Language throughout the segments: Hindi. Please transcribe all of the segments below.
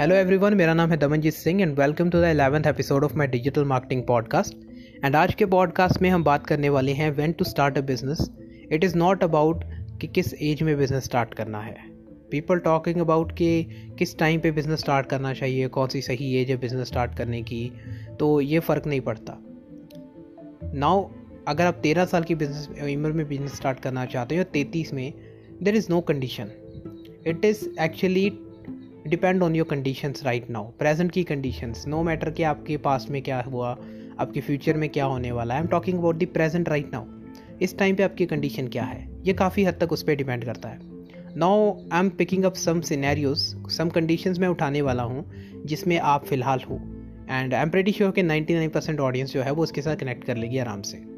हेलो एवरीवन मेरा नाम है Damanjeet Singh and welcome to the eleventh episode of my digital marketing podcast and आज के पॉडकास्ट में हम बात करने वाले हैं when to start a business it is not about कि किस एज में बिज़नेस स्टार्ट करना है. पीपल टॉकिंग अबाउट कि किस टाइम पे बिज़नेस स्टार्ट करना चाहिए, कौन सी सही एज है बिज़नेस स्टार्ट करने की तो ये फ़र्क नहीं पड़ता. नाउ अगर आप तेरह साल की बिज़नेस उम्र में बिज़नेस स्टार्ट करना चाहते हो या तैंतीस में there is no condition it is actually depend on your conditions right now present की कंडीशंस नो मैटर कि आपके पास में क्या हुआ, आपके फ्यूचर में क्या होने वाला I am talking about the present right now इस टाइम पे आपकी कंडीशन क्या है? ये काफ़ी हद तक उस पर डिपेंड करता है. Now I am picking up some scenarios some conditions में उठाने वाला हूँ, जिसमें आप फ़िलहाल हो. And I am pretty sure कि 99 परसेंट ऑडियंस जो है वो उसके साथ कनेक्ट कर लेगी आराम से.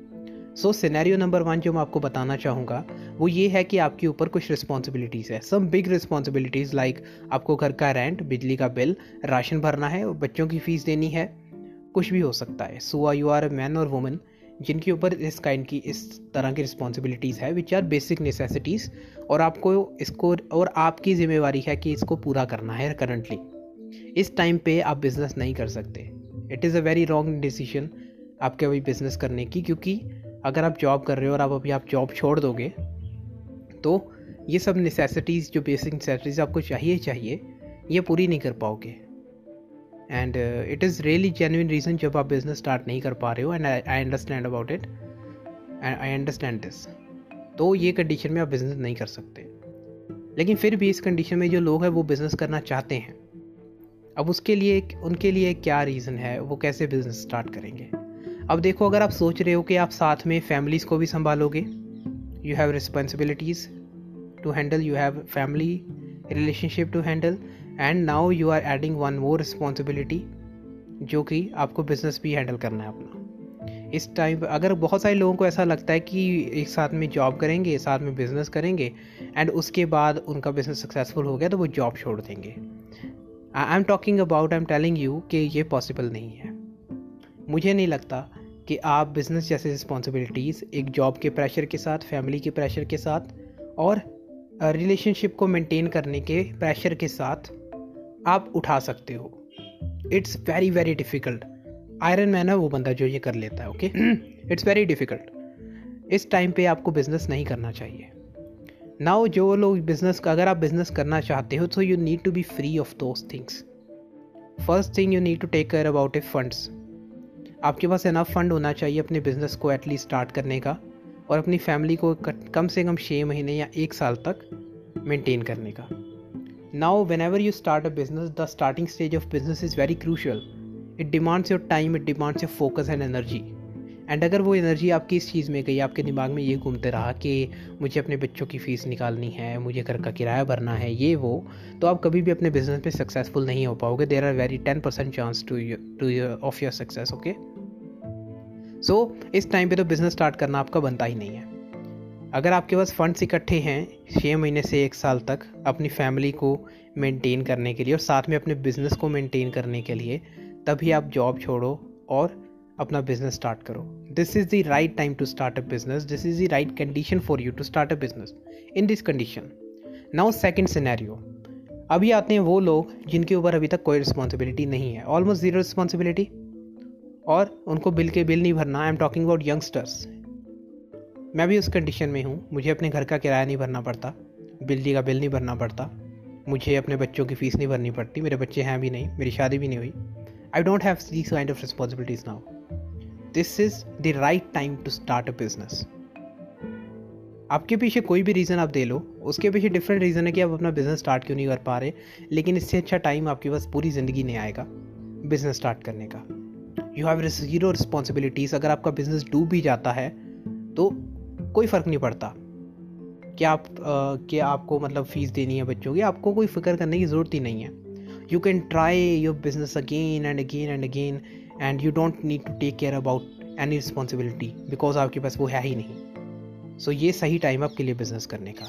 सो सिनेरियो नंबर वन जो मैं आपको बताना चाहूँगा, वो ये है कि आपके ऊपर कुछ रिस्पॉन्सिबिलिटीज़ है। सम बिग रिस्पॉन्सिबिलिटीज़ लाइक आपको घर का रेंट बिजली का बिल राशन भरना है, बच्चों की फ़ीस देनी है, कुछ भी हो सकता है। So you are a man और वुमेन जिनके ऊपर इस काइंड की, इस तरह की रिस्पॉन्सिबिलिटीज़ है विच आर बेसिक नेसेसिटीज़ और आपको इसको, और आपकी जिम्मेवारी है कि इसको पूरा करना है करंटली इस टाइम पे आप बिज़नेस नहीं कर सकते। It is a very wrong decision आपके अभी बिज़नेस करने की, क्योंकि अगर आप जॉब कर रहे हो और आप अभी आप जॉब छोड़ दोगे तो ये सब नेसेसिटीज़ जो बेसिक नेसेसिटीज़ आपको चाहिए चाहिए, ये पूरी नहीं कर पाओगे। And it is really genuine reason जब आप बिज़नेस स्टार्ट नहीं कर पा रहे हो and I understand about it and I understand this तो ये कंडीशन में आप बिज़नेस नहीं कर सकते। लेकिन फिर भी इस कंडीशन में जो लोग हैं, वो बिज़नेस करना चाहते हैं। अब उसके लिए उनके लिए क्या रीज़न है, वो कैसे बिज़नेस स्टार्ट करेंगे? अब देखो, अगर आप सोच रहे हो कि आप साथ में फैमिलीज़ को भी संभालोगे you have responsibilities to handle you have family relationship to handle and now you are adding one more responsibility जो कि आपको बिज़नेस भी हैंडल करना है अपना। इस टाइम अगर बहुत सारे लोगों को ऐसा लगता है कि एक साथ में जॉब करेंगे साथ में बिज़नेस करेंगे एंड उसके बाद उनका बिज़नेस सक्सेसफुल हो गया तो वो जॉब छोड़ देंगे। I am talking about I am telling you कि ये पॉसिबल नहीं है। मुझे नहीं लगता कि आप बिज़नेस जैसे रिस्पॉन्सिबिलिटीज़ एक जॉब के प्रेशर के साथ फैमिली के प्रेशर के साथ और रिलेशनशिप को मेंटेन करने के प्रेशर के साथ आप उठा सकते हो। It's very very difficult iron man है वो बंदा जो ये कर लेता है ओके इट्स वेरी डिफ़िकल्ट इस टाइम पे आपको बिज़नेस नहीं करना चाहिए। नाउ जो लोग बिज़नेस अगर आप बिज़नेस करना चाहते हो तो you need to be free of those things first thing you need to take care about a funds आपके पास इनफ फंड होना चाहिए अपने बिज़नेस को एटलीस्ट स्टार्ट करने का और अपनी फैमिली को कम से कम छः महीने या एक साल तक मेंटेन करने का। Now whenever you start a business the starting stage of business is very crucial it demands your time it demands your focus and energy and अगर वो एनर्जी आपकी इस चीज़ में गई, आपके दिमाग में ये घूमते रहा कि मुझे अपने बच्चों की फ़ीस निकालनी है, मुझे घर का किराया भरना है, ये वो तो आप कभी भी अपने बिज़नेस में सक्सेसफुल नहीं हो पाओगे। There are very ten percent chance to to of your success okay so इस टाइम पे तो बिज़नेस स्टार्ट करना आपका बनता ही नहीं है। अगर आपके पास फंड्स इकट्ठे हैं छः महीने से एक साल तक अपनी फैमिली को मेंटेन करने के लिए और साथ में अपने बिज़नेस को मेंटेन करने के लिए, तभी आप जॉब छोड़ो और अपना बिज़नेस स्टार्ट करो। This is the right time to start a business this is the right condition for you to start a business in this condition now second scenario अभी आते हैं वो लोग जिनके ऊपर अभी तक कोई रिस्पॉन्सिबिलिटी नहीं है। ऑलमोस्ट ज़ीरो रिस्पॉन्सिबिलिटी और उनको बिल के बिल नहीं भरना। I am talking about youngsters मैं भी उस कंडीशन में हूँ। मुझे अपने घर का किराया नहीं भरना पड़ता। बिजली का बिल नहीं भरना पड़ता। मुझे अपने बच्चों की फ़ीस नहीं भरनी पड़ती। मेरे बच्चे हैं भी नहीं। मेरी शादी भी नहीं हुई। I don't have these kind of responsibilities now this is the right time to start a business आपके पीछे कोई भी रीज़न आप दे लो, उसके पीछे डिफरेंट रीज़न है कि आप अपना बिज़नेस स्टार्ट क्यों नहीं कर पा रहे, लेकिन इससे अच्छा टाइम आपके पास पूरी ज़िंदगी नहीं आएगा बिज़नेस स्टार्ट करने का। यू हैव ज़ीरो रिस्पॉन्सिबिलिटीज़ अगर आपका बिज़नेस डूब भी जाता है तो कोई फ़र्क नहीं पड़ता। क्या आप क्या आपको मतलब फ़ीस देनी है बच्चों की? आपको कोई फ़िक्र करने की ज़रूरत ही नहीं है। You can try your business again and again and again and you don't need to take care about any responsibility because आपके पास वो है ही नहीं। सो so, ये सही टाइम आपके लिए बिज़नेस करने का।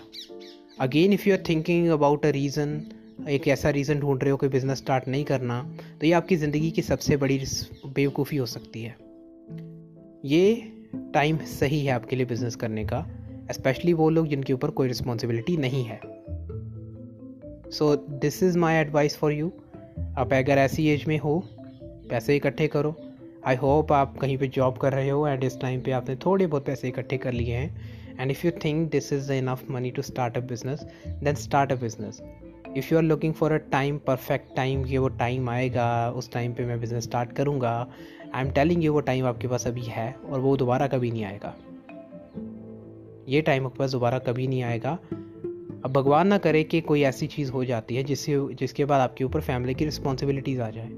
Again if you are thinking about a reason एक ऐसा रीज़न ढूंढ रहे हो कि बिज़नेस स्टार्ट नहीं करना तो ये आपकी ज़िंदगी की सबसे बड़ी बेवकूफ़ी हो सकती है। ये टाइम सही है आपके लिए बिज़नेस करने का स्पेशली वो लोग जिनके ऊपर कोई रिस्पॉन्सिबिलिटी नहीं है। So this is my advice for you आप अगर ऐसी एज में हो पैसे इकट्ठे करो। आई होप आप कहीं पे जॉब कर रहे हो एंड इस टाइम पे आपने थोड़े बहुत पैसे इकट्ठे कर लिए हैं। And if you think this is enough money to start a business then start a business if you are looking for a time perfect time ये वो टाइम आएगा, उस टाइम पे मैं बिज़नेस स्टार्ट करूँगा। आई एम टेलिंग यू वो टाइम आपके पास अभी है और वो दोबारा कभी नहीं आएगा। ये टाइम आपके पास दोबारा कभी नहीं आएगा। अब भगवान ना करे कि कोई ऐसी चीज़ हो जाती है जिससे, जिसके बाद आपके ऊपर फैमिली की रिस्पॉन्सिबिलिटीज़ आ जाए।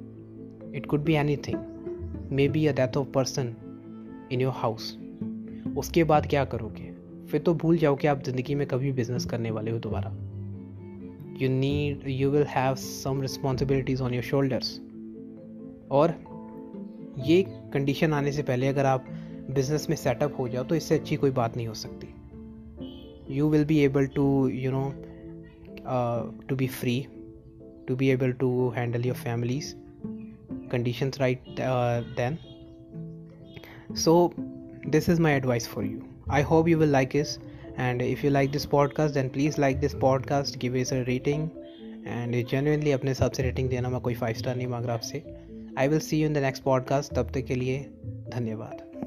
It could be anything maybe a death of person in your house उसके बाद क्या करोगे? फिर तो भूल जाओ कि आप ज़िंदगी में कभी बिज़नेस करने वाले हो दोबारा। You need you will have some responsibilities on your shoulders और ये कंडीशन आने से पहले अगर आप बिज़नेस में सेटअप हो जाओ तो इससे अच्छी कोई बात नहीं हो सकती। You will be able to you know to be free to be able to handle your family's conditions right uh, then so this is my advice for you i hope you will like this and if you like this podcast then please like this podcast give us a rating and apne अपने हिसाब से रेटिंग देना मैं कोई फाइव स्टार नहीं मांग रहा आपसे I will see you in the next podcast तब तक के लिए धन्यवाद